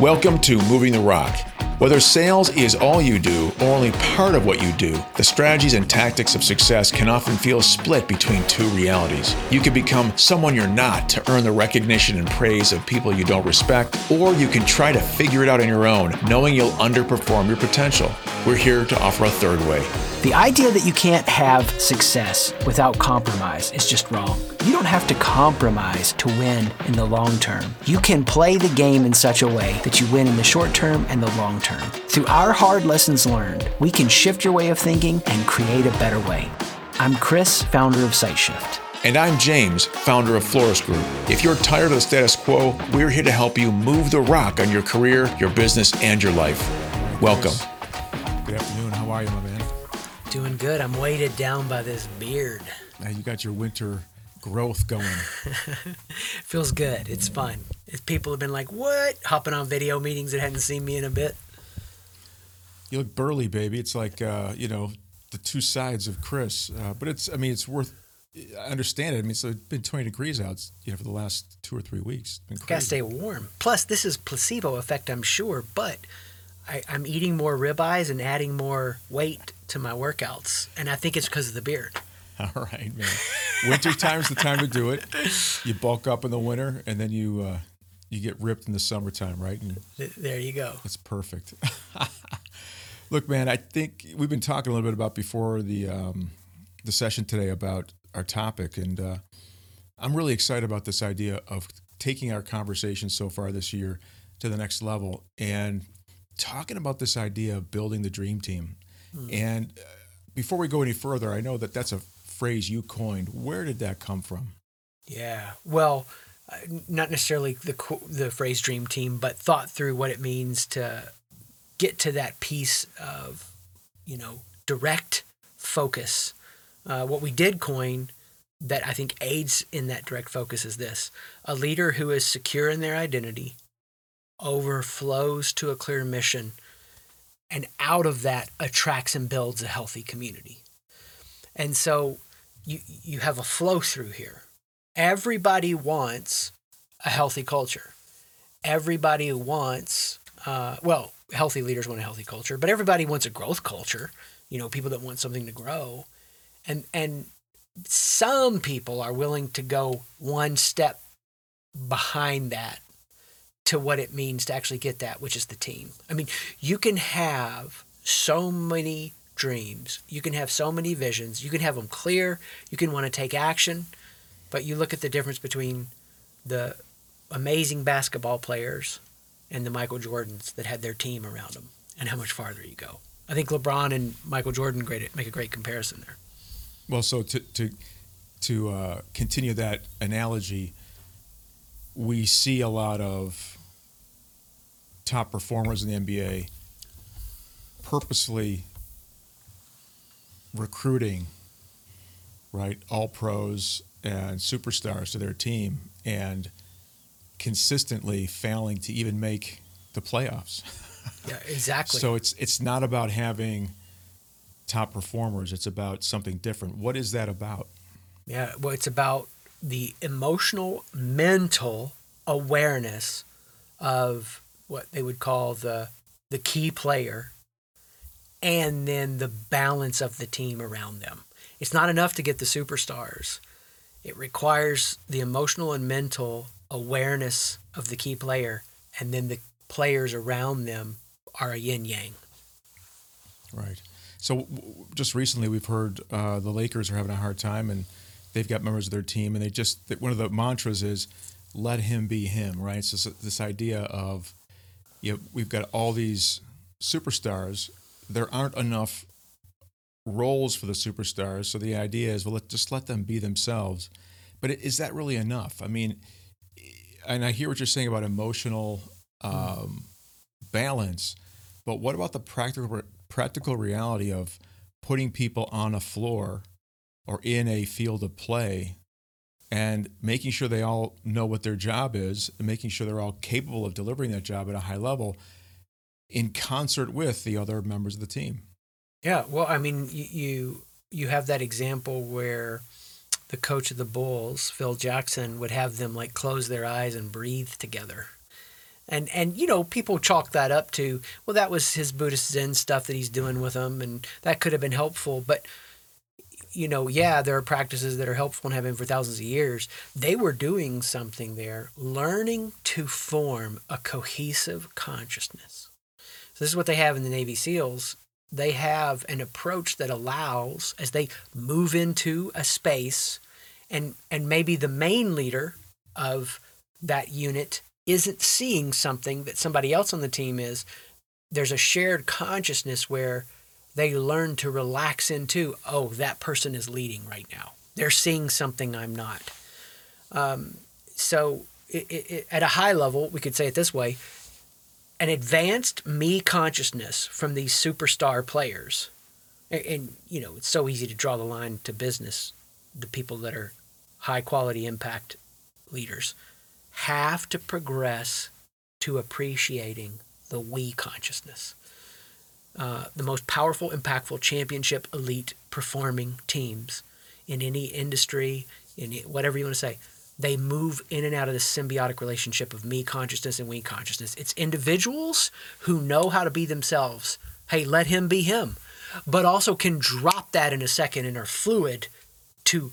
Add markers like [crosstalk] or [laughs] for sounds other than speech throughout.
Welcome to Moving the Rock. Whether sales is all you do or only part of what you do, the strategies and tactics of success can often feel split between two realities. You can become someone you're not to earn the recognition and praise of people you don't respect, or you can try to figure it out on your own, knowing you'll underperform your potential. We're here to offer a third way. The idea that you can't have success without compromise is just wrong. You don't have to compromise to win in the long term. You can play the game in such a way that you win in the short term and the long term. Through our hard lessons learned, we can shift your way of thinking and create a better way. I'm Chris, founder of SiteShift. And I'm James, founder of Florist Group. If you're tired of the status quo, we're here to help you move the rock on your career, your business, and your life. Welcome. Good afternoon. How are you, my man? Doing good. I'm weighted down by this beard. Now you got your winter growth going. [laughs] Feels good. It's fun. If people have been like, "What?" hopping on video meetings that hadn't seen me in a bit. You look burly, baby. It's like uh, you know the two sides of Chris. Uh, but it's, I mean, it's worth. I understand it. I mean, so it's been 20 degrees out, you know, for the last two or three weeks. It's been Gotta stay warm. Plus, this is placebo effect, I'm sure, but I, I'm eating more ribeyes and adding more weight to my workouts, and I think it's because of the beard. [laughs] All right, man. Winter time's the time to do it. You bulk up in the winter, and then you uh, you get ripped in the summertime, right? And There you go. It's perfect. [laughs] Look, man, I think we've been talking a little bit about before the um, the session today about our topic, and uh, I'm really excited about this idea of taking our conversation so far this year to the next level and talking about this idea of building the dream team. And uh, before we go any further, I know that that's a phrase you coined. Where did that come from? Yeah. Well, uh, not necessarily the the phrase "dream team," but thought through what it means to get to that piece of, you know, direct focus. Uh, what we did coin that I think aids in that direct focus is this: a leader who is secure in their identity overflows to a clear mission, and out of that attracts and builds a healthy community. And so you you have a flow through here. Everybody wants a healthy culture. Everybody wants uh, well, healthy leaders want a healthy culture, but everybody wants a growth culture. You know, people that want something to grow, and and some people are willing to go one step behind that to what it means to actually get that, which is the team. I mean, you can have so many dreams, you can have so many visions, you can have them clear, you can want to take action, but you look at the difference between the amazing basketball players and the Michael Jordans that had their team around them and how much farther you go. I think LeBron and Michael Jordan great make a great comparison there. Well, so to to to uh, continue that analogy, we see a lot of top performers in the NBA purposely recruiting, right, all pros and superstars to their team, and consistently failing to even make the playoffs. [laughs] Yeah, exactly. So it's it's not about having top performers. It's about something different. What is that about? Yeah, well, it's about the emotional, mental awareness of what they would call the the key player, and then the balance of the team around them. It's not enough to get the superstars. It requires the emotional and mental awareness of the key player, and then the players around them are a yin yang. Right. So w- just recently, we've heard uh, the Lakers are having a hard time, and they've got members of their team, and they just one of the mantras is "Let him be him." Right. So this idea of you know, we've got all these superstars. There aren't enough roles for the superstars, so the idea is well, let just let them be themselves. But is that really enough? I mean, and I hear what you're saying about emotional um, balance, but what about the practical practical reality of putting people on a floor or in a field of play and making sure they all know what their job is and making sure they're all capable of delivering that job at a high level in concert with the other members of the team. Yeah, well, I mean, you you, you have that example where the coach of the Bulls, Phil Jackson, would have them like close their eyes and breathe together. And and you know people chalk that up to well that was his Buddhist Zen stuff that he's doing with them and that could have been helpful. But you know yeah there are practices that are helpful and have been for thousands of years. They were doing something there learning to form a cohesive consciousness. So this is what they have in the Navy SEALs they have an approach that allows as they move into a space and and maybe the main leader of that unit isn't seeing something that somebody else on the team is there's a shared consciousness where they learn to relax into oh that person is leading right now. They're seeing something i'm not. Um, so it, it, at a high level we could say it this way an advanced me consciousness from these superstar players and, and you know it's so easy to draw the line to business the people that are high quality impact leaders have to progress to appreciating the we consciousness. Uh, the most powerful, impactful championship elite performing teams in any industry, in whatever you want to say, they move in and out of this symbiotic relationship of me consciousness and we consciousness. It's individuals who know how to be themselves. Hey, let him be him, but also can drop that in a second and are fluid to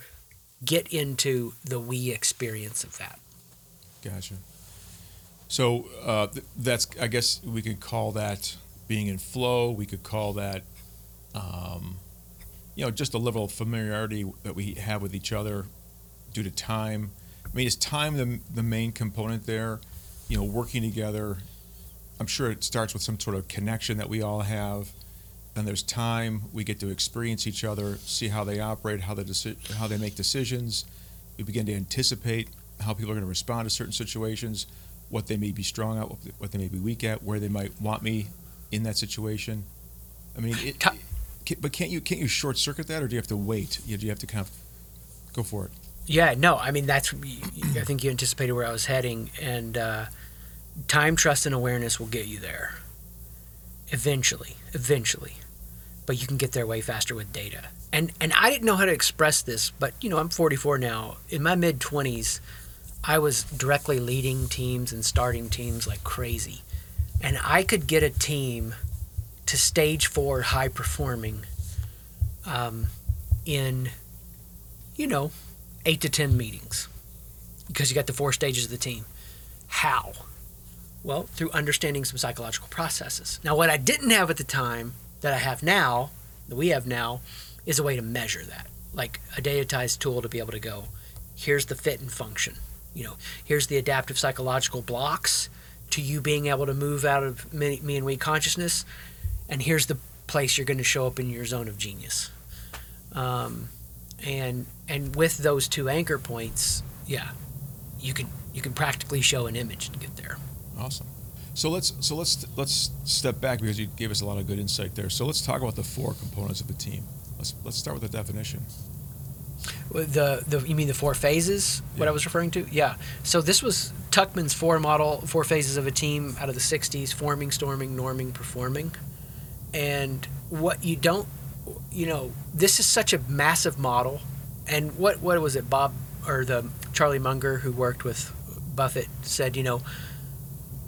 get into the we experience of that. Gotcha. So uh, that's, I guess, we could call that being in flow. We could call that, um, you know, just a level of familiarity that we have with each other due to time. I mean, is time the the main component there? You know, working together. I'm sure it starts with some sort of connection that we all have. Then there's time. We get to experience each other, see how they operate, how they deci- how they make decisions. We begin to anticipate how people are going to respond to certain situations, what they may be strong at, what they may be weak at, where they might want me in that situation. I mean, it, it, but can't you can't you short circuit that, or do you have to wait? You, do you have to kind of go for it? Yeah, no, I mean that's. I think you anticipated where I was heading, and uh, time, trust, and awareness will get you there. Eventually, eventually, but you can get there way faster with data. And and I didn't know how to express this, but you know I'm 44 now. In my mid 20s, I was directly leading teams and starting teams like crazy. And I could get a team to stage four high performing um, in, you know, eight to 10 meetings because you got the four stages of the team. How? Well, through understanding some psychological processes. Now, what I didn't have at the time that I have now, that we have now, is a way to measure that, like a datized tool to be able to go, here's the fit and function you know, here's the adaptive psychological blocks to you being able to move out of me, me and we consciousness, and here's the place you're going to show up in your zone of genius. Um, and and with those two anchor points, yeah, you can you can practically show an image to get there. Awesome. So let's so let's let's step back because you gave us a lot of good insight there. So let's talk about the four components of a team. Let's let's start with the definition. The the you mean the four phases? What I was referring to? Yeah. So this was Tuckman's four model, four phases of a team out of the '60s: forming, storming, norming, performing. And what you don't, you know, this is such a massive model. And what what was it? Bob or the Charlie Munger who worked with Buffett said, you know,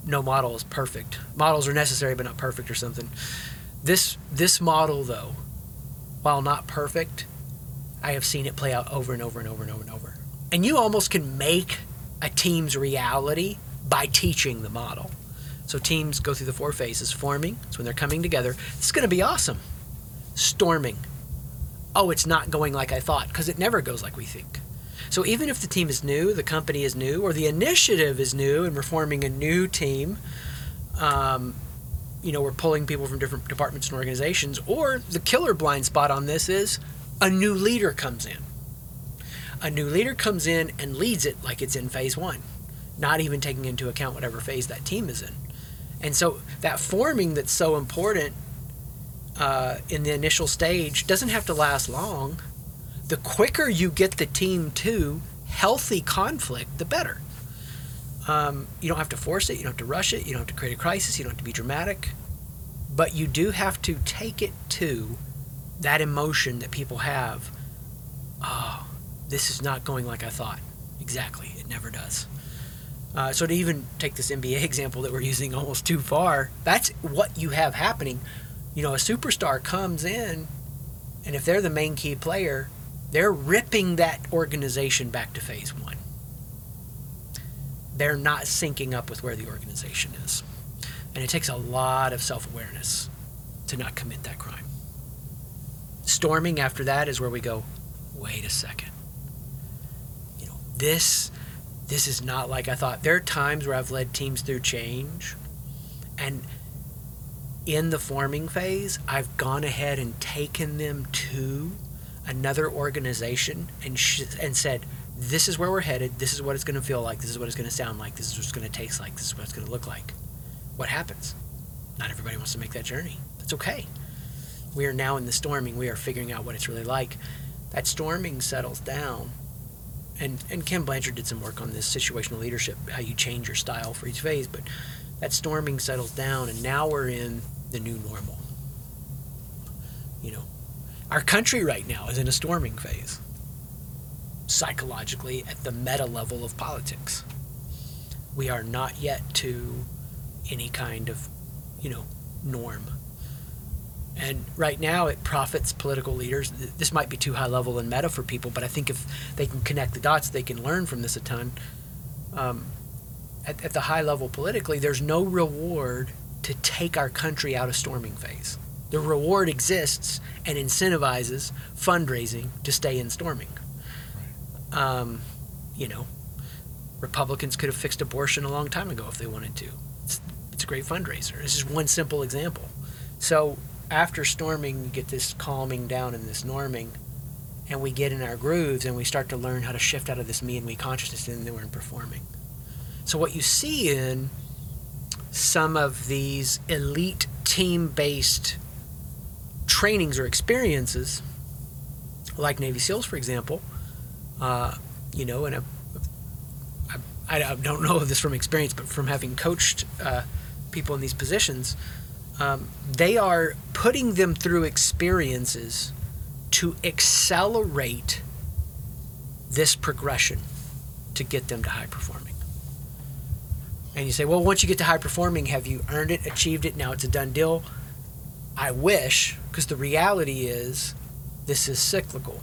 no model is perfect. Models are necessary, but not perfect, or something. This this model though, while not perfect, I have seen it play out over and over and over and over and over. And you almost can make a team's reality by teaching the model. So teams go through the four phases forming, it's when they're coming together. It's going to be awesome. Storming. Oh, it's not going like I thought because it never goes like we think. So even if the team is new, the company is new, or the initiative is new and we're forming a new team, um, you know, we're pulling people from different departments and organizations, or the killer blind spot on this is a new leader comes in. A new leader comes in and leads it like it's in phase one, not even taking into account whatever phase that team is in. And so that forming that's so important uh, in the initial stage doesn't have to last long. The quicker you get the team to healthy conflict, the better. Um, you don't have to force it, you don't have to rush it, you don't have to create a crisis, you don't have to be dramatic, but you do have to take it to that emotion that people have oh, this is not going like I thought. Exactly. It never does. Uh, so to even take this NBA [laughs] example that we're using almost too far, that's what you have happening. You know, a superstar comes in, and if they're the main key player, they're ripping that organization back to phase one. They're not syncing up with where the organization is. And it takes a lot of self awareness to not commit that crime. Storming after that is where we go, wait a second. You know, this this is not like I thought. There are times where I've led teams through change and in the forming phase, I've gone ahead and taken them to another organization and sh- and said, "This is where we're headed. This is what it's going to feel like. This is what it's going to sound like. This is what it's going to taste like. This is what it's going to look like." What happens? Not everybody wants to make that journey. That's okay. We are now in the storming. We are figuring out what it's really like. That storming settles down. And, and Ken Blanchard did some work on this situational leadership, how you change your style for each phase. But that storming settles down, and now we're in the new normal. You know, our country right now is in a storming phase, psychologically, at the meta level of politics. We are not yet to any kind of, you know, norm. And right now, it profits political leaders. This might be too high level and meta for people, but I think if they can connect the dots, they can learn from this a ton. Um, at, at the high level politically, there's no reward to take our country out of storming phase. The reward exists and incentivizes fundraising to stay in storming. Um, you know, Republicans could have fixed abortion a long time ago if they wanted to. It's, it's a great fundraiser. This is one simple example. So after storming, you get this calming down and this norming, and we get in our grooves and we start to learn how to shift out of this me and we consciousness and then we're in performing. So what you see in some of these elite team-based trainings or experiences, like Navy SEALs, for example, uh, you know, and I don't know this from experience, but from having coached uh, people in these positions, um, they are putting them through experiences to accelerate this progression to get them to high performing. And you say, well, once you get to high performing, have you earned it, achieved it? Now it's a done deal. I wish, because the reality is this is cyclical.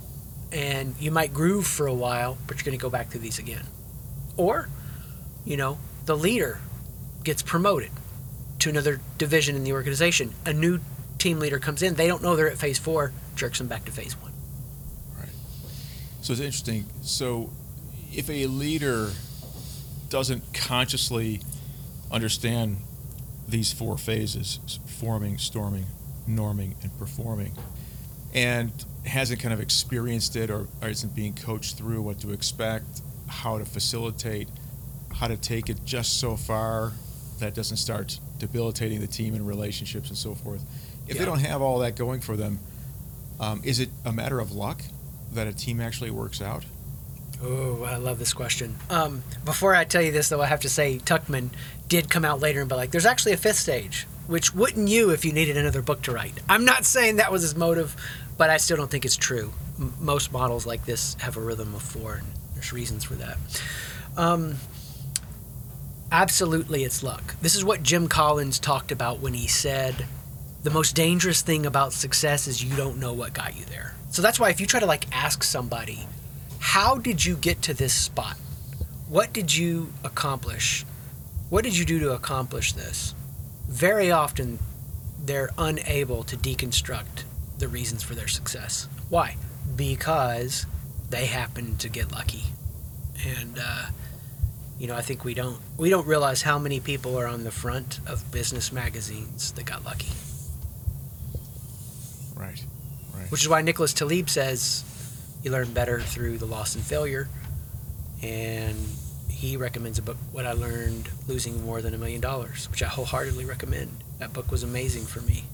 And you might groove for a while, but you're going to go back to these again. Or, you know, the leader gets promoted to another division in the organization. A new team leader comes in. They don't know they're at phase four, jerks them back to phase one. Right. So it's interesting. So if a leader doesn't consciously understand these four phases forming, storming, norming, and performing and hasn't kind of experienced it or, or isn't being coached through what to expect, how to facilitate, how to take it just so far that doesn't start debilitating the team and relationships and so forth. If yeah. they don't have all that going for them, um, is it a matter of luck that a team actually works out? Oh, I love this question. Um, before I tell you this, though, I have to say Tuckman did come out later and be like, "There's actually a fifth stage." Which wouldn't you if you needed another book to write? I'm not saying that was his motive, but I still don't think it's true. M- most models like this have a rhythm of four, and there's reasons for that. Um, absolutely, it's luck. This is what Jim Collins talked about when he said, "The most dangerous thing about success is you don't know what got you there." So that's why if you try to like ask somebody how did you get to this spot? What did you accomplish? What did you do to accomplish this? Very often, they're unable to deconstruct the reasons for their success. Why? Because they happen to get lucky. And, uh, you know, I think we don't we don't realize how many people are on the front of business magazines that got lucky. Right. Right. Which is why Nicholas Taleb says you learn better through the loss and failure. And he recommends a book, What I Learned Losing More Than a Million Dollars, which I wholeheartedly recommend. That book was amazing for me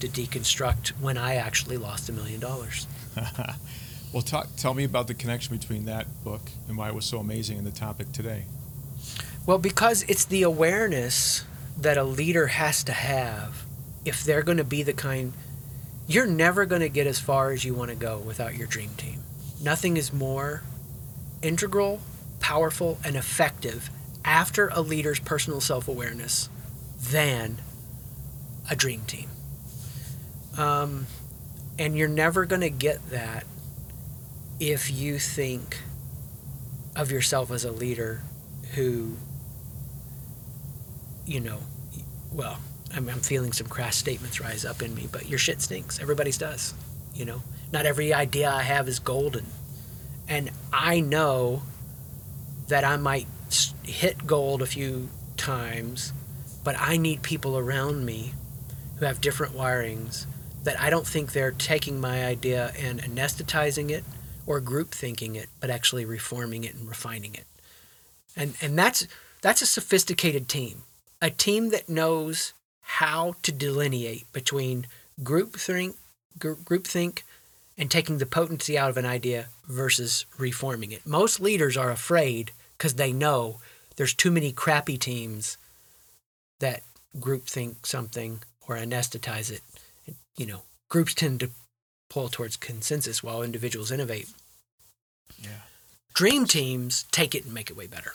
to deconstruct when I actually lost a million dollars. [laughs] well, talk, tell me about the connection between that book and why it was so amazing in the topic today. Well, because it's the awareness that a leader has to have if they're going to be the kind you're never going to get as far as you want to go without your dream team. Nothing is more integral powerful and effective after a leader's personal self awareness than a dream team. Um, and you're never going to get that if you think of yourself as a leader who, you know, well, I'm, I'm feeling some crass statements rise up in me, but your shit stinks. Everybody's does. You know, not every idea I have is golden. And I know that I might hit gold a few times, but I need people around me who have different wirings that I don't think they're taking my idea and anesthetizing it or group thinking it, but actually reforming it and refining it. And and that's that's a sophisticated team. A team that knows how to delineate between group think, group think and taking the potency out of an idea versus reforming it. Most leaders are afraid because they know there's too many crappy teams that group think something or anesthetize it. You know, groups tend to pull towards consensus while individuals innovate. Yeah. Dream teams take it and make it way better.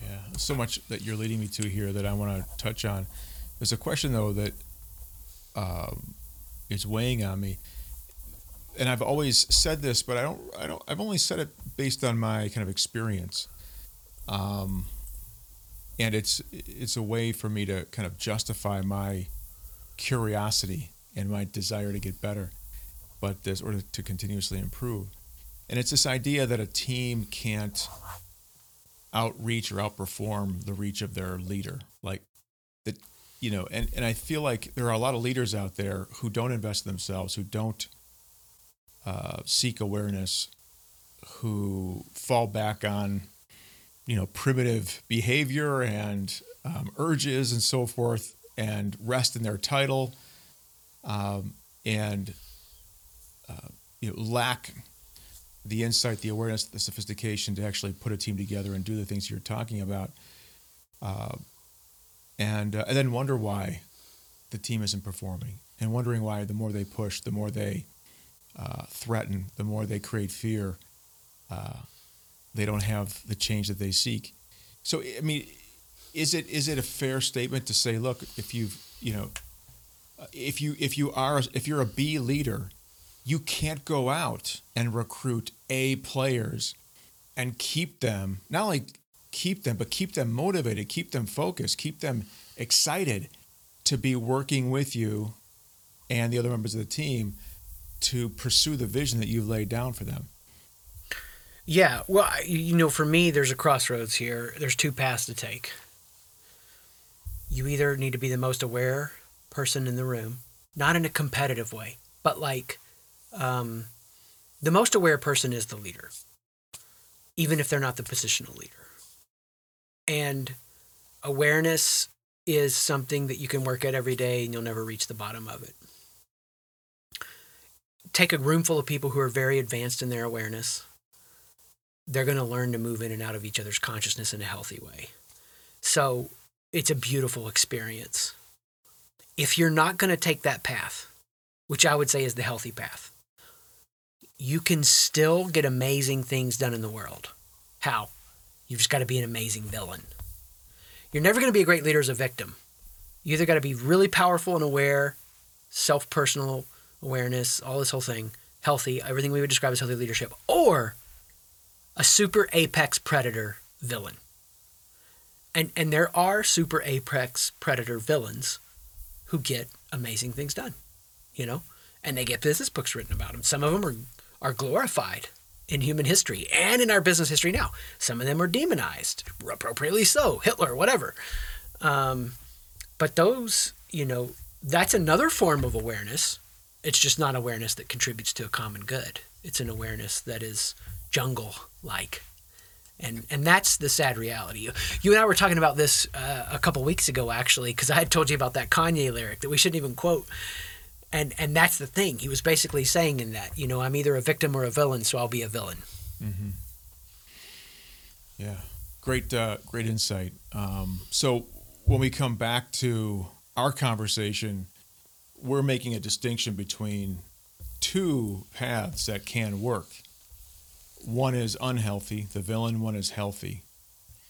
Yeah, so much that you're leading me to here that I want to touch on. There's a question though that um, is weighing on me, and I've always said this, but I don't. I don't. I've only said it based on my kind of experience. Um, and it's it's a way for me to kind of justify my curiosity and my desire to get better, but this or to continuously improve. And it's this idea that a team can't outreach or outperform the reach of their leader. Like that, you know, and, and I feel like there are a lot of leaders out there who don't invest in themselves, who don't uh, seek awareness, who fall back on, you know, primitive behavior and um, urges and so forth, and rest in their title, um, and uh, you know, lack the insight, the awareness, the sophistication to actually put a team together and do the things you're talking about, uh, and uh, and then wonder why the team isn't performing, and wondering why the more they push, the more they uh, threaten, the more they create fear, uh, they don't have the change that they seek. So I mean, is it is it a fair statement to say, look, if you've you know, if you if you are if you're a B leader you can't go out and recruit A players and keep them, not only keep them, but keep them motivated, keep them focused, keep them excited to be working with you and the other members of the team to pursue the vision that you've laid down for them. Yeah, well, you know, for me, there's a crossroads here. There's two paths to take. You either need to be the most aware person in the room, not in a competitive way, but like um, the most aware person is the leader, even if they're not the positional leader. And awareness is something that you can work at every day and you'll never reach the bottom of it. Take a room full of people who are very advanced in their awareness. They're going to learn to move in and out of each other's consciousness in a healthy way. So it's a beautiful experience. If you're not going to take that path, which I would say is the healthy path, you can still get amazing things done in the world. How? You've just got to be an amazing villain. You're never going to be a great leader as a victim. You either got to be really powerful and aware, self personal awareness, all this whole thing, healthy, everything we would describe as healthy leadership, or a super apex predator villain. And, and there are super apex predator villains who get amazing things done, you know, and they get business books written about them. Some of them are are glorified in human history and in our business history now. Some of them are demonized, appropriately so, Hitler, whatever. Um, but those, you know, that's another form of awareness. It's just not awareness that contributes to a common good. It's an awareness that is jungle like. And, and that's the sad reality. You and I were talking about this uh, a couple weeks ago, actually, because I had told you about that Kanye lyric that we shouldn't even quote and and that's the thing he was basically saying in that you know i'm either a victim or a villain so i'll be a villain mm-hmm. yeah great uh, great insight um, so when we come back to our conversation we're making a distinction between two paths that can work one is unhealthy, the villain, one is healthy.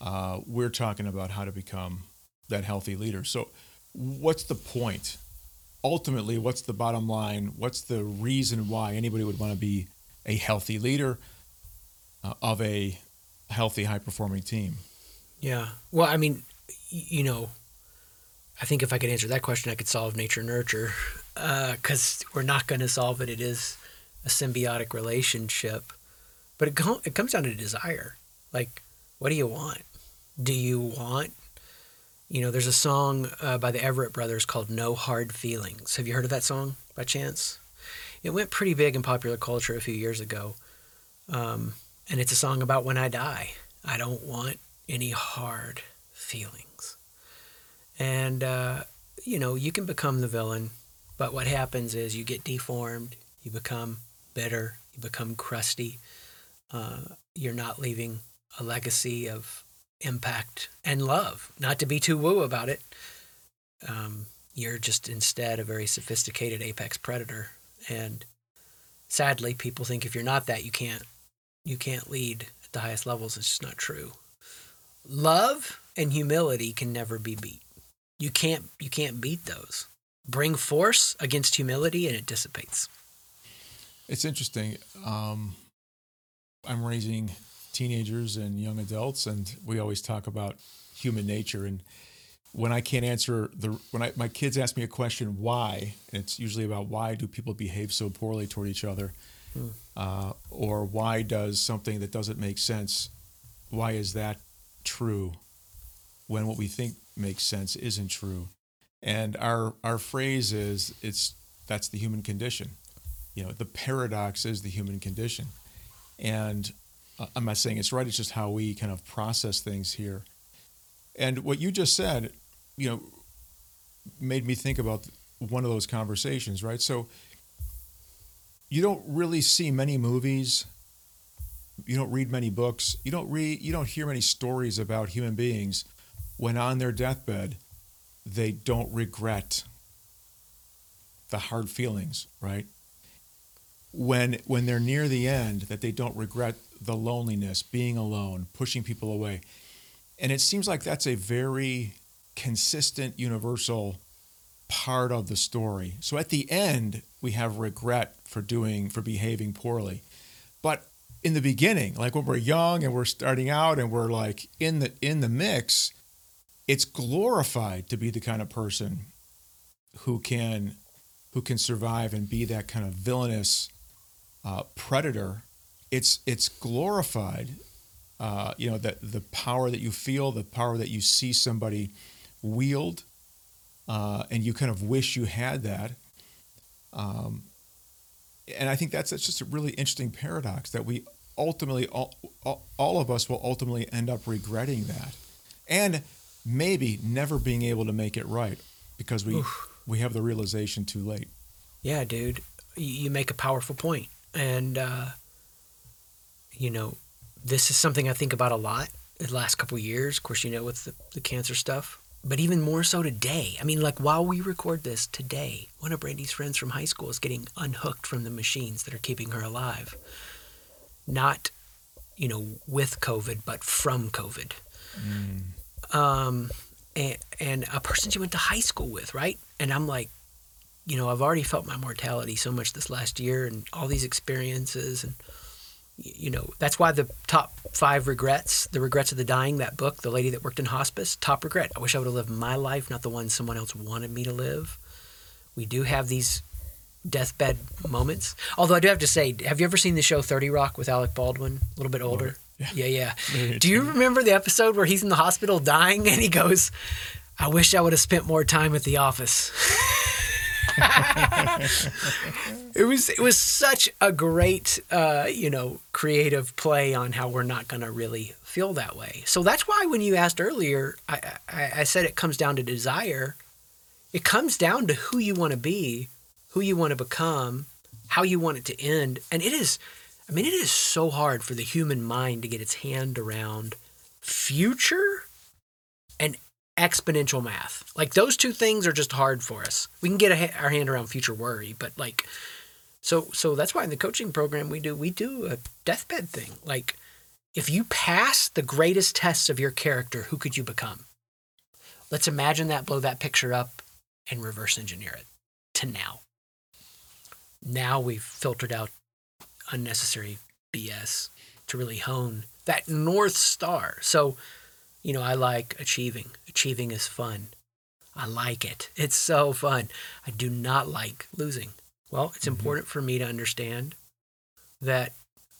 Uh, we're talking about how to become that healthy leader. So, what's the point? Ultimately, what's the bottom line? What's the reason why anybody would want to be a healthy leader uh, of a healthy, high performing team? Yeah. Well, I mean, you know, I think if I could answer that question, I could solve nature nurture because uh, we're not going to solve it. It is a symbiotic relationship, but it, com- it comes down to desire. Like, what do you want? Do you want, you know, there's a song uh, by the Avett Brothers called No Hard Feelings. Have you heard of that song by chance? It went pretty big in popular culture a few years ago. Um, and it's a song about when I die. I don't want any hard feelings. And, uh, you know, you can become the villain, but what happens is you get deformed, you become bitter, you become crusty. Uh, you're not leaving a legacy of impact and love. Not to be too woo about it. Um, you're just instead a very sophisticated apex predator. And sadly, people think if you're not that, you can't you can't lead at the highest levels. It's just not true. Love and humility can never be beat. You can't you can't beat those. Bring force against humility and it dissipates. It's interesting. Um, I'm raising teenagers and young adults, and we always talk about human nature. And when I can't answer the when I, my kids ask me a question, why? And it's usually about why do people behave so poorly toward each other, hmm. uh, or why does something that doesn't make sense? Why is that true when what we think makes sense isn't true? And our our phrase is it's that's the human condition. You know, the paradox is the human condition. And uh, I'm not saying it's right, it's just how we kind of process things here. And what you just said, you know, made me think about one of those conversations, right? So you don't really see many movies you don't read many books you don't read you don't hear many stories about human beings when on their deathbed they don't regret the hard feelings right when when they're near the end that they don't regret the loneliness being alone pushing people away. And it seems like that's a very consistent universal part of the story. So at the end we have regret for doing for behaving poorly. But in the beginning like when we're young and we're starting out and we're like in the in the mix it's glorified to be the kind of person who can who can survive and be that kind of villainous uh, predator, it's it's glorified. Uh, you know that the power that you feel, the power that you see somebody wield, uh, and you kind of wish you had that. Um, and I think that's that's just a really interesting paradox that we ultimately all, all, all of us will ultimately end up regretting that, and maybe never being able to make it right because we Oof. we have the realization too late. Yeah, dude, you make a powerful point and uh, you know, this is something I think about a lot the last couple years. Of course, you know, with the, the cancer stuff, but even more so today. I mean, like while we record this today, one of Brandy's friends from high school is getting unhooked from the machines that are keeping her alive. Not, you know, with COVID, but from COVID. Mm. Um, and, and a person she went to high school with, right? And I'm like, you know, I've already felt my mortality so much this last year and all these experiences. And, you know, that's why the top five regrets, the regrets of the dying, that book, The Lady That Worked in Hospice, top regret. I wish I would have lived my life, not the one someone else wanted me to live. We do have these deathbed moments. Although I do have to say, have you ever seen the show 30 Rock with Alec Baldwin? A little bit older. Yeah, yeah. yeah. Do you remember the episode where he's in the hospital dying and he goes, I wish I would have spent more time at the office? [laughs] it was it was such a great uh, you know creative play on how we're not going to really feel that way. So that's why when you asked earlier, I, I, I said it comes down to desire. It comes down to who you want to be, who you want to become, how you want it to end, and it is. I mean, it is so hard for the human mind to get its hand around future and exponential math. Like those two things are just hard for us. We can get ha- our hand around future worry, but like So so that's why in the coaching program we do we do a deathbed thing. Like if you pass the greatest tests of your character, who could you become? Let's imagine that, blow that picture up, and reverse engineer it to now. Now we've filtered out unnecessary BS to really hone that North Star. So, you know, I like achieving. Achieving is fun. I like it. It's so fun. I do not like losing. Well, it's mm-hmm. important for me to understand that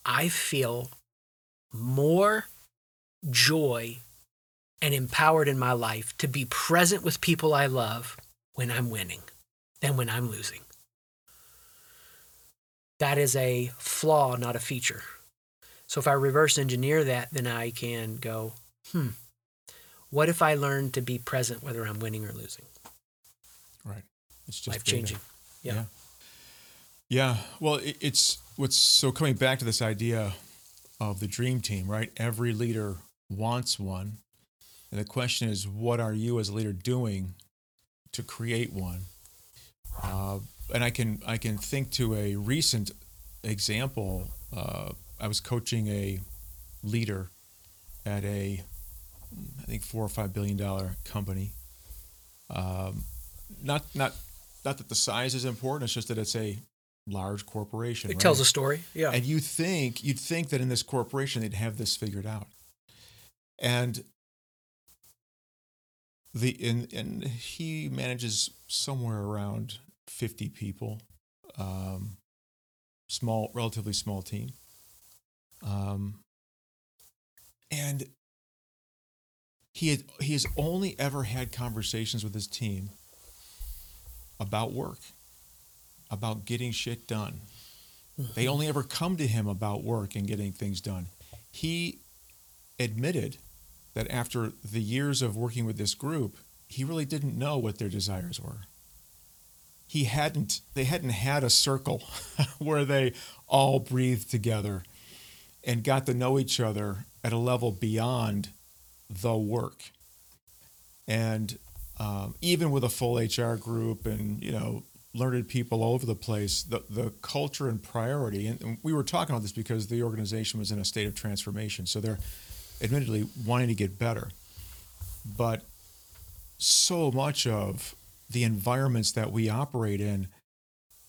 I feel more joy and empowered in my life to be present with people I love when I'm winning than when I'm losing. That is a flaw, not a feature. So if I reverse engineer that, then I can go, hmm, what if I learn to be present whether I'm winning or losing? Right. It's just life changing. Yeah. yeah. Yeah. Well, it, it's what's so coming back to this idea of the dream team, right? Every leader wants one. And the question is, what are you as a leader doing to create one? Uh, and I can I can think to a recent example. Uh, I was coaching a leader at a I think four or five billion dollar company. Um, not not not that the size is important. It's just that it's a large corporation. It right? tells a story. Yeah. And you think you'd think that in this corporation they'd have this figured out. And the and, and he manages somewhere around 50 people. Um, small, relatively small team. Um, and he had he has only ever had conversations with his team about work about getting shit done. Mm-hmm. They only ever come to him about work and getting things done. He admitted that after the years of working with this group, he really didn't know what their desires were. He hadn't they hadn't had a circle [laughs] where they all breathed together and got to know each other at a level beyond the work. And um, even with a full HR group and you know learned people all over the place, the, the culture and priority, and, and we were talking about this because the organization was in a state of transformation. So they're admittedly wanting to get better. But so much of the environments that we operate in,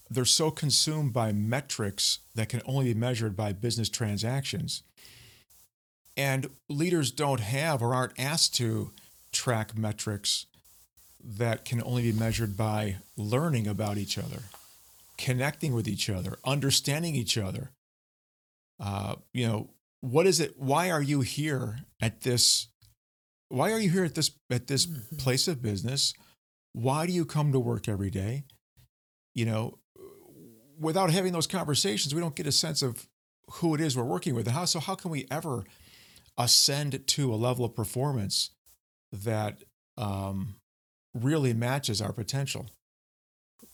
they're so consumed by metrics that can only be measured by business transactions. And leaders don't have or aren't asked to track metrics that can only be measured by learning about each other, connecting with each other, understanding each other. Uh, you know, what is it? Why are you here at this? Why are you here at this at this mm-hmm. place of business? Why do you come to work every day? You know, without having those conversations, we don't get a sense of who it is we're working with. How so? How can we ever ascend to a level of performance that um, really matches our potential.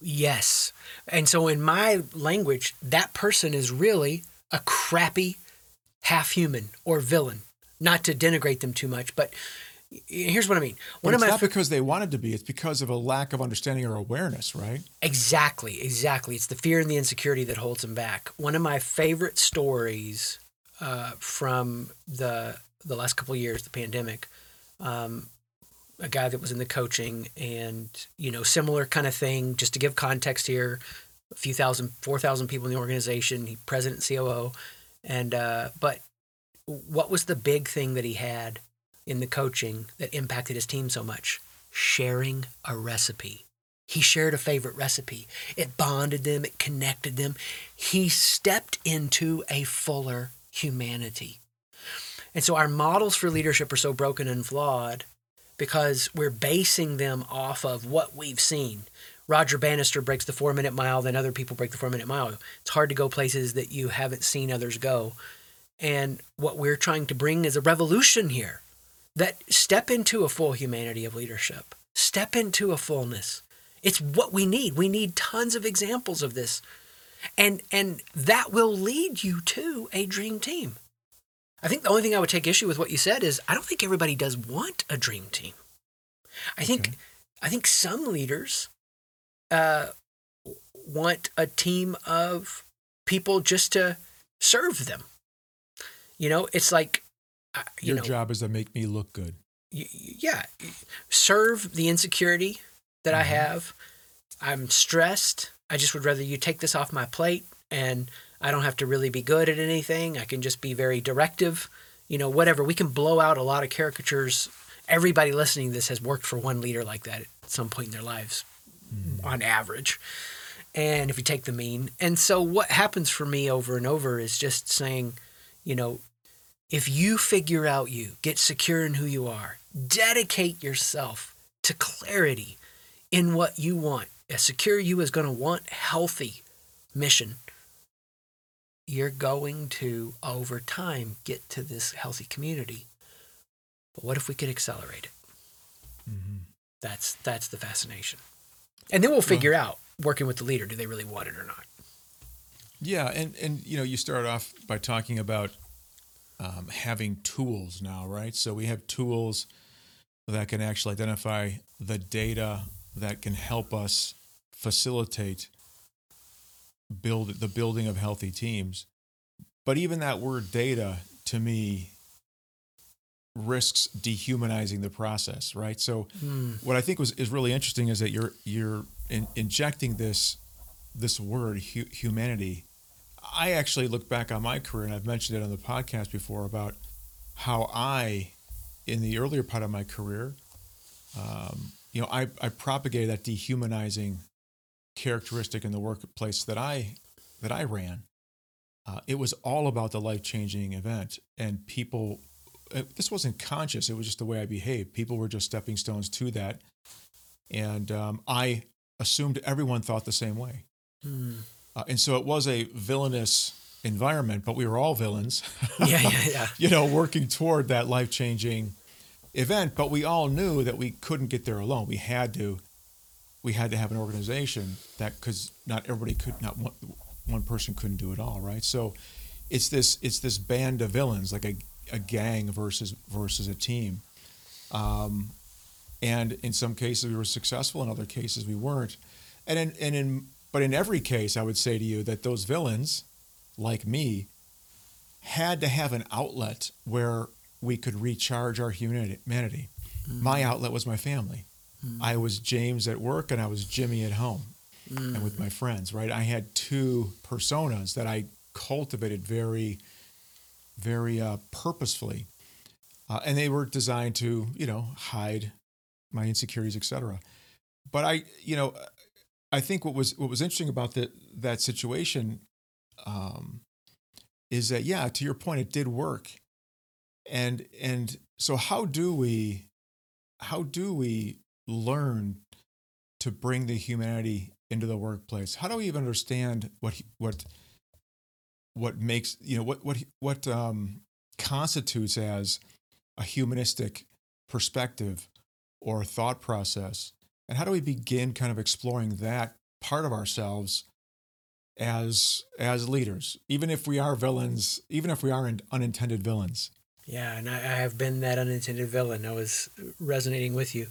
Yes. And so in my language, that person is really a crappy half human or villain. Not to denigrate them too much, but here's what I mean. One it's of my not because they wanted to be. It's because of a lack of understanding or awareness, right? Exactly, exactly. It's the fear and the insecurity that holds them back. One of my favorite stories uh, from the the last couple years, the pandemic, um, a guy that was in the coaching and you know similar kind of thing just to give context here a few thousand four thousand people in the organization he president coo and uh, but what was the big thing that he had in the coaching that impacted his team so much? Sharing a recipe. He shared a favorite recipe. It bonded them. It connected them. He stepped into a fuller humanity and so our models for leadership are so broken and flawed because we're basing them off of what we've seen. Roger Bannister breaks the four minute mile, then other people break the four minute mile. It's hard to go places that you haven't seen others go. And what we're trying to bring is a revolution here that step into a full humanity of leadership, step into a fullness. It's what we need. We need tons of examples of this. And, and that will lead you to a dream team. I think the only thing I would take issue with what you said is I don't think everybody does want a dream team. I think okay. I think some leaders uh, want a team of people just to serve them. You know, it's like, uh, you Your know, job is to make me look good. y- yeah, serve the insecurity that I Mhm. have. I'm stressed. I just would rather you take this off my plate and I don't have to really be good at anything. I can just be very directive, you know, whatever. We can blow out a lot of caricatures. Everybody listening to this has worked for one leader like that at some point in their lives, mm-hmm. on average. And if you take the mean. And so what happens for me over and over is just saying, you know, if you figure out you, get secure in who you are, dedicate yourself to clarity in what you want. A secure you is going to want healthy mission. You're going to over time get to this healthy community. But what if we could accelerate it? That's that's the fascination. And then we'll figure out working with the leader, do they really want it or not? Yeah, and and you know, you start off by talking about um, having tools now, right? So we have tools that can actually identify the data that can help us facilitate build the building of healthy teams. But even that word data to me risks dehumanizing the process, right? So what I think was is really interesting is that you're you're in, injecting this this word hu- humanity. I actually look back on my career, and I've mentioned it on the podcast before about how I, in the earlier part of my career, um, you know, I, I propagated that dehumanizing characteristic in the workplace that I that I ran. Uh, it was all about the life changing event, and people. uh, This wasn't conscious; it was just the way I behaved. People were just stepping stones to that, and um, I assumed everyone thought the same way. Hmm. Uh, and so it was a villainous environment, but we were all villains, Yeah, yeah, [laughs] yeah. you know, working toward that life changing event. But we all knew that we couldn't get there alone. We had to, we had to have an organization that, because not everybody could, not one, one person couldn't do it all, right? So it's this, it's this band of villains, like a, a gang versus versus a team. Um, and in some cases we were successful, in other cases we weren't. And in, and in but in every case, I would say to you that those villains, like me, had to have an outlet where we could recharge our humanity. My outlet was my family. I was James at work and I was Jimmy at home and with my friends, right? I had two personas that I cultivated very, very uh, purposefully. Uh, and they were designed to, you know, hide my insecurities, etc. But I, you know, I think what was what was interesting about that that situation um, is that yeah, to your point, it did work, and and so how do we how do we learn to bring the humanity into the workplace? How do we even understand what what what makes you know what what what um, constitutes as a humanistic perspective or thought process? And how do we begin kind of exploring that part of ourselves as as leaders, even if we are villains, even if we are unintended villains? Yeah, and I, I have been that unintended villain. I was resonating with you.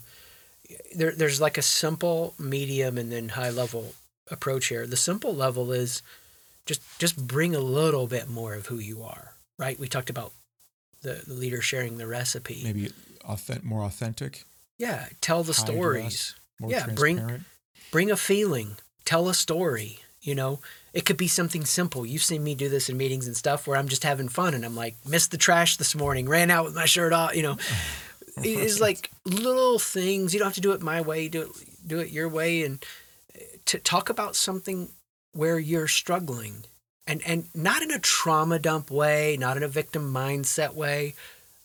There, there's like a simple, medium, and then high level approach here. The simple level is just just bring a little bit more of who you are. Right? We talked about the, the leader sharing the recipe. Maybe authentic, more authentic, Yeah, tell the stories. Yeah, bring- bring a feeling tell a story you know? It could be something simple. You've seen me do this in meetings and stuff where i'm just having fun and i'm like missed the trash this morning. Ran out with my shirt off you know? [laughs] It's like little things. You don't have to do it my way. Do it do it your way and eh, to talk about something where you're struggling and and not in a trauma dump way not in a victim mindset way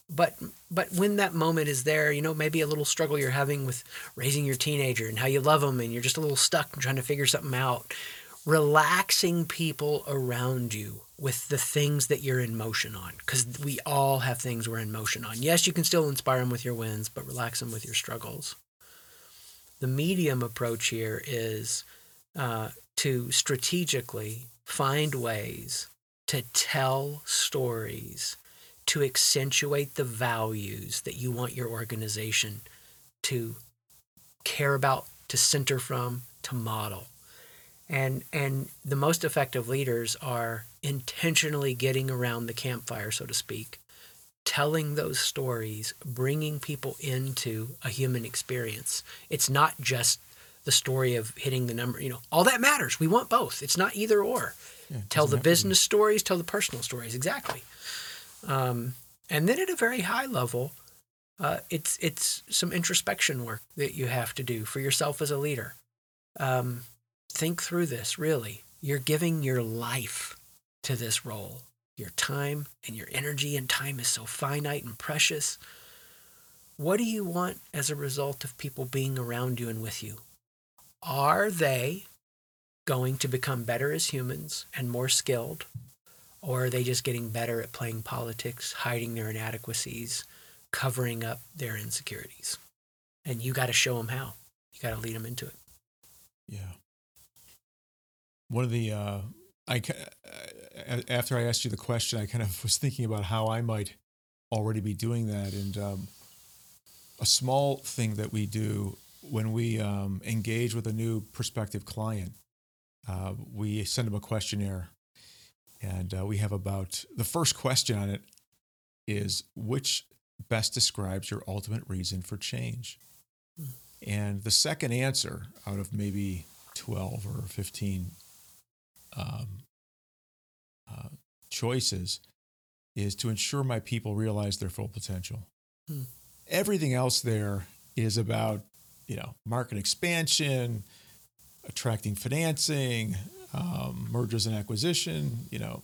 but but when that moment is there you know maybe a little struggle you're having with raising your teenager and how you love them and you're just a little stuck and trying to figure something out relaxing people around you with the things that you're in motion on because we all have things we're in motion on yes you can still inspire them with your wins but relax them with your struggles the medium approach here is uh, to strategically find ways to tell stories to accentuate the values that you want your organization to care about, to center from, to model. And and the most effective leaders are intentionally getting around the campfire, so to speak, telling those stories, bringing people into a human experience. It's not just the story of hitting the number, you know, all that matters. We want both. It's not either or. Yeah, tell the have to be. business stories, tell the personal stories, exactly. Um, and then at a very high level, uh, it's it's some introspection work that you have to do for yourself as a leader. Um, think through this. Really, you're giving your life to this role. Your time and your energy and time is so finite and precious. What do you want as a result of people being around you and with you? Are they going to become better as humans and more skilled? Or are they just getting better at playing politics, hiding their inadequacies, covering up their insecurities? And you got to show them how. You got to lead them into it. Yeah. One of the uh, I uh, after I asked you the question, I kind of was thinking about how I might already be doing that, and um, a small thing that we do when we um, engage with a new prospective client, uh, we send them a questionnaire, and uh, we have about the first question on it is which best describes your ultimate reason for change. And the second answer out of maybe 12 or 15 um, uh, choices is to ensure my people realize their full potential. Hmm. Everything else there is about, you know, market expansion, attracting financing, um, mergers and acquisition, you know,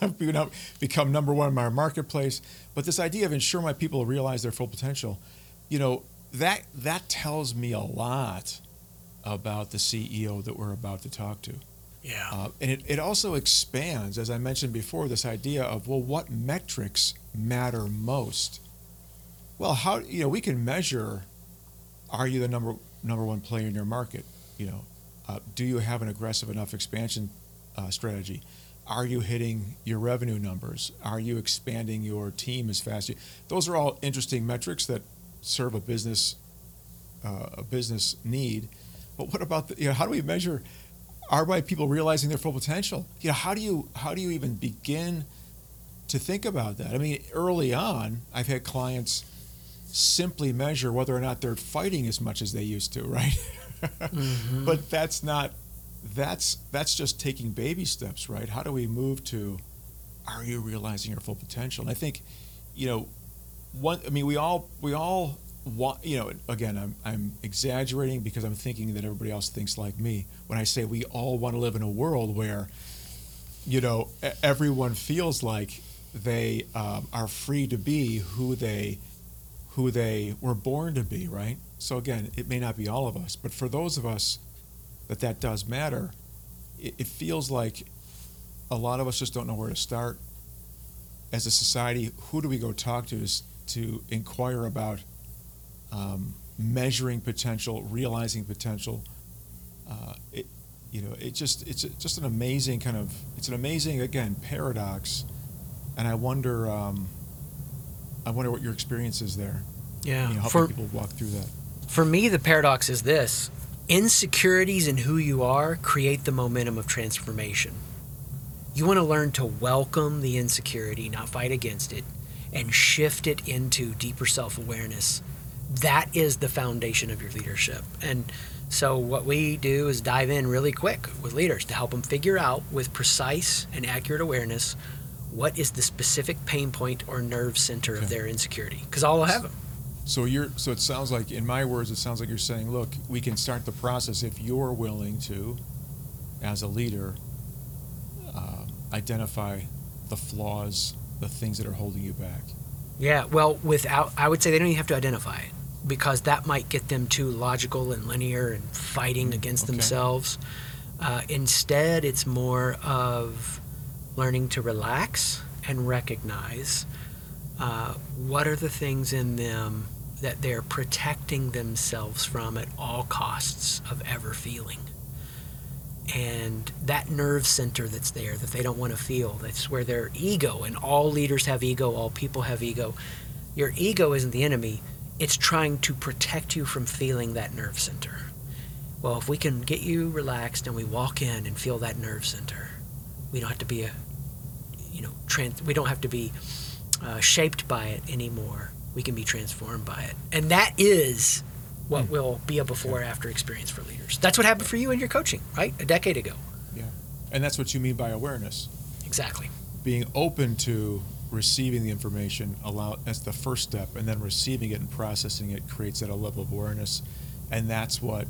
[laughs] become number one in our marketplace. But this idea of ensure my people realize their full potential, you know, that that tells me a lot about the CEO that we're about to talk to. Yeah. Uh, and it, it also expands, as I mentioned before, this idea of, well, what metrics matter most? Well, how, you know, we can measure are you the number, number one player in your market? You know, uh, do you have an aggressive enough expansion uh, strategy? Are you hitting your revenue numbers? Are you expanding your team as fast? Those are all interesting metrics that serve a business uh, a business need. But what about the, you know how do we measure are my people realizing their full potential? You know how do you how do you even begin to think about that? I mean, early on, I've had clients simply measure whether or not they're fighting as much as they used to, [laughs] right? Mm-hmm. But that's not that's that's just taking baby steps, right? How do we move to are you realizing your full potential? And I think, you know, one I mean we all we all want you know again I'm I'm exaggerating because I'm thinking that everybody else thinks like me when I say we all want to live in a world where you know everyone feels like they um, are free to be who they who they were born to be, right? So again, it may not be all of us, but for those of us that that does matter, it, it feels like a lot of us just don't know where to start. As a society, who do we go talk to to, to inquire about um, measuring potential, realizing potential? Uh, it, you know, it just it's just an amazing kind of it's an amazing again paradox, and I wonder um, I wonder what your experience is there. Yeah. You know, For, people walk through that. for me, the paradox is this insecurities in who you are create the momentum of transformation. You want to learn to welcome the insecurity, not fight against it, and shift it into deeper self awareness. That is the foundation of your leadership. And so, what we do is dive in really quick with leaders to help them figure out with precise and accurate awareness what is the specific pain point or nerve center of their insecurity. Because all will have them. So you're so it sounds like in my words it sounds like you're saying, look, we can start the process if you're willing to, as a leader, uh, identify the flaws, the things that are holding you back. Yeah, well, without, I would say they don't even have to identify it because that might get them too logical and linear and fighting against okay. themselves. Uh, instead, it's more of learning to relax and recognize uh, what are the things in them that they're protecting themselves from at all costs of ever feeling. And that nerve center that's there that they don't want to feel, that's where their ego, and all leaders have ego, all people have ego. Your ego isn't the enemy, it's trying to protect you from feeling that nerve center. Well, if we can get you relaxed and we walk in and feel that nerve center, we don't have to be a, you know, trans. We don't have to be uh, shaped by it anymore. We can be transformed by it, and that is what will be a before-after experience for leaders. That's what happened for you in your coaching, right? A decade ago. Yeah. And that's what you mean by awareness. Exactly. Being open to receiving the information allow that's the first step and then receiving it and processing it creates that a level of awareness and that's what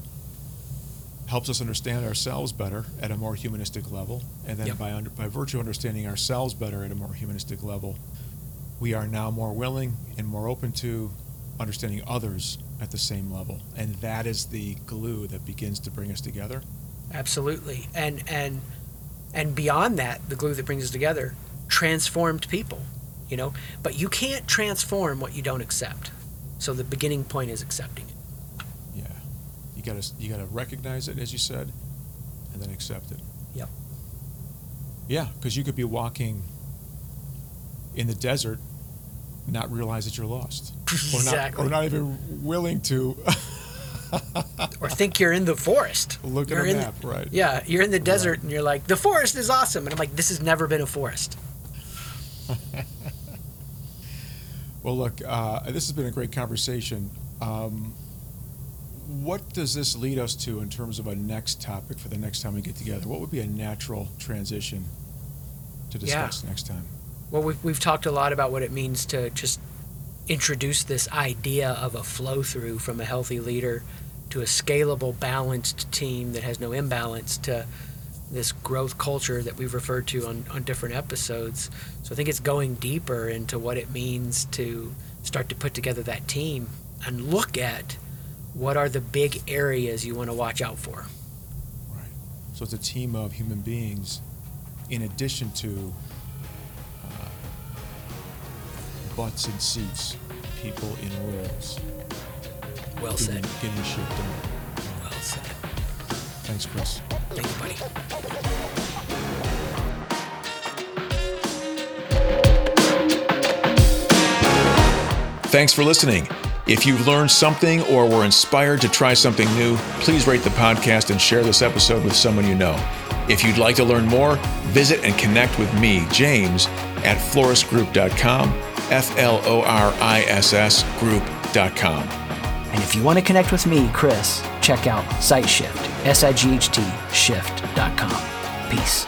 helps us understand ourselves better at a more humanistic level and then Yep. by under, by virtue of understanding ourselves better at a more humanistic level we are now more willing and more open to understanding others at the same level and that is the glue that begins to bring us together Absolutely. And and and beyond that, the glue that brings us together, transformed people, you know. But you can't transform what you don't accept. So the beginning point is accepting it. Yeah, you gotta you gotta recognize it as you said, and then accept it. Yep. Yeah, because you could be walking in the desert, not realize that you're lost, or Exactly. not, or not even willing to [laughs] Or think you're in the forest. look You're at a in the- map. right. Yeah, you're in the desert and you're like, the forest is awesome. And I'm like, this has never been a forest. [laughs] Well, look, uh, this has been a great conversation. Um, what does this lead us to in terms of a next topic for the next time we get together? What would be a natural transition to discuss next time? Well, we've, we've talked a lot about what it means to just introduce this idea of a flow through from a healthy leader to a scalable, balanced team that has no imbalance to this growth culture that we've referred to on, on different episodes. So I think it's going deeper into what it means to start to put together that team and look at what are the big areas you want to watch out for. Right. So it's a team of human beings, in addition to uh, butts and seats, people in roles. Well getting, said. getting shit done. Well said. Thanks, Chris. Thank you, buddy. Thanks for listening. If you've learned something or were inspired to try something new, please rate the podcast and share this episode with someone you know. If you'd like to learn more, visit and connect with me, James, at florissgroup.com, F L O R I S S group.com. And if you want to connect with me, Chris, check out SightShift, S I G H T shift.com. Peace.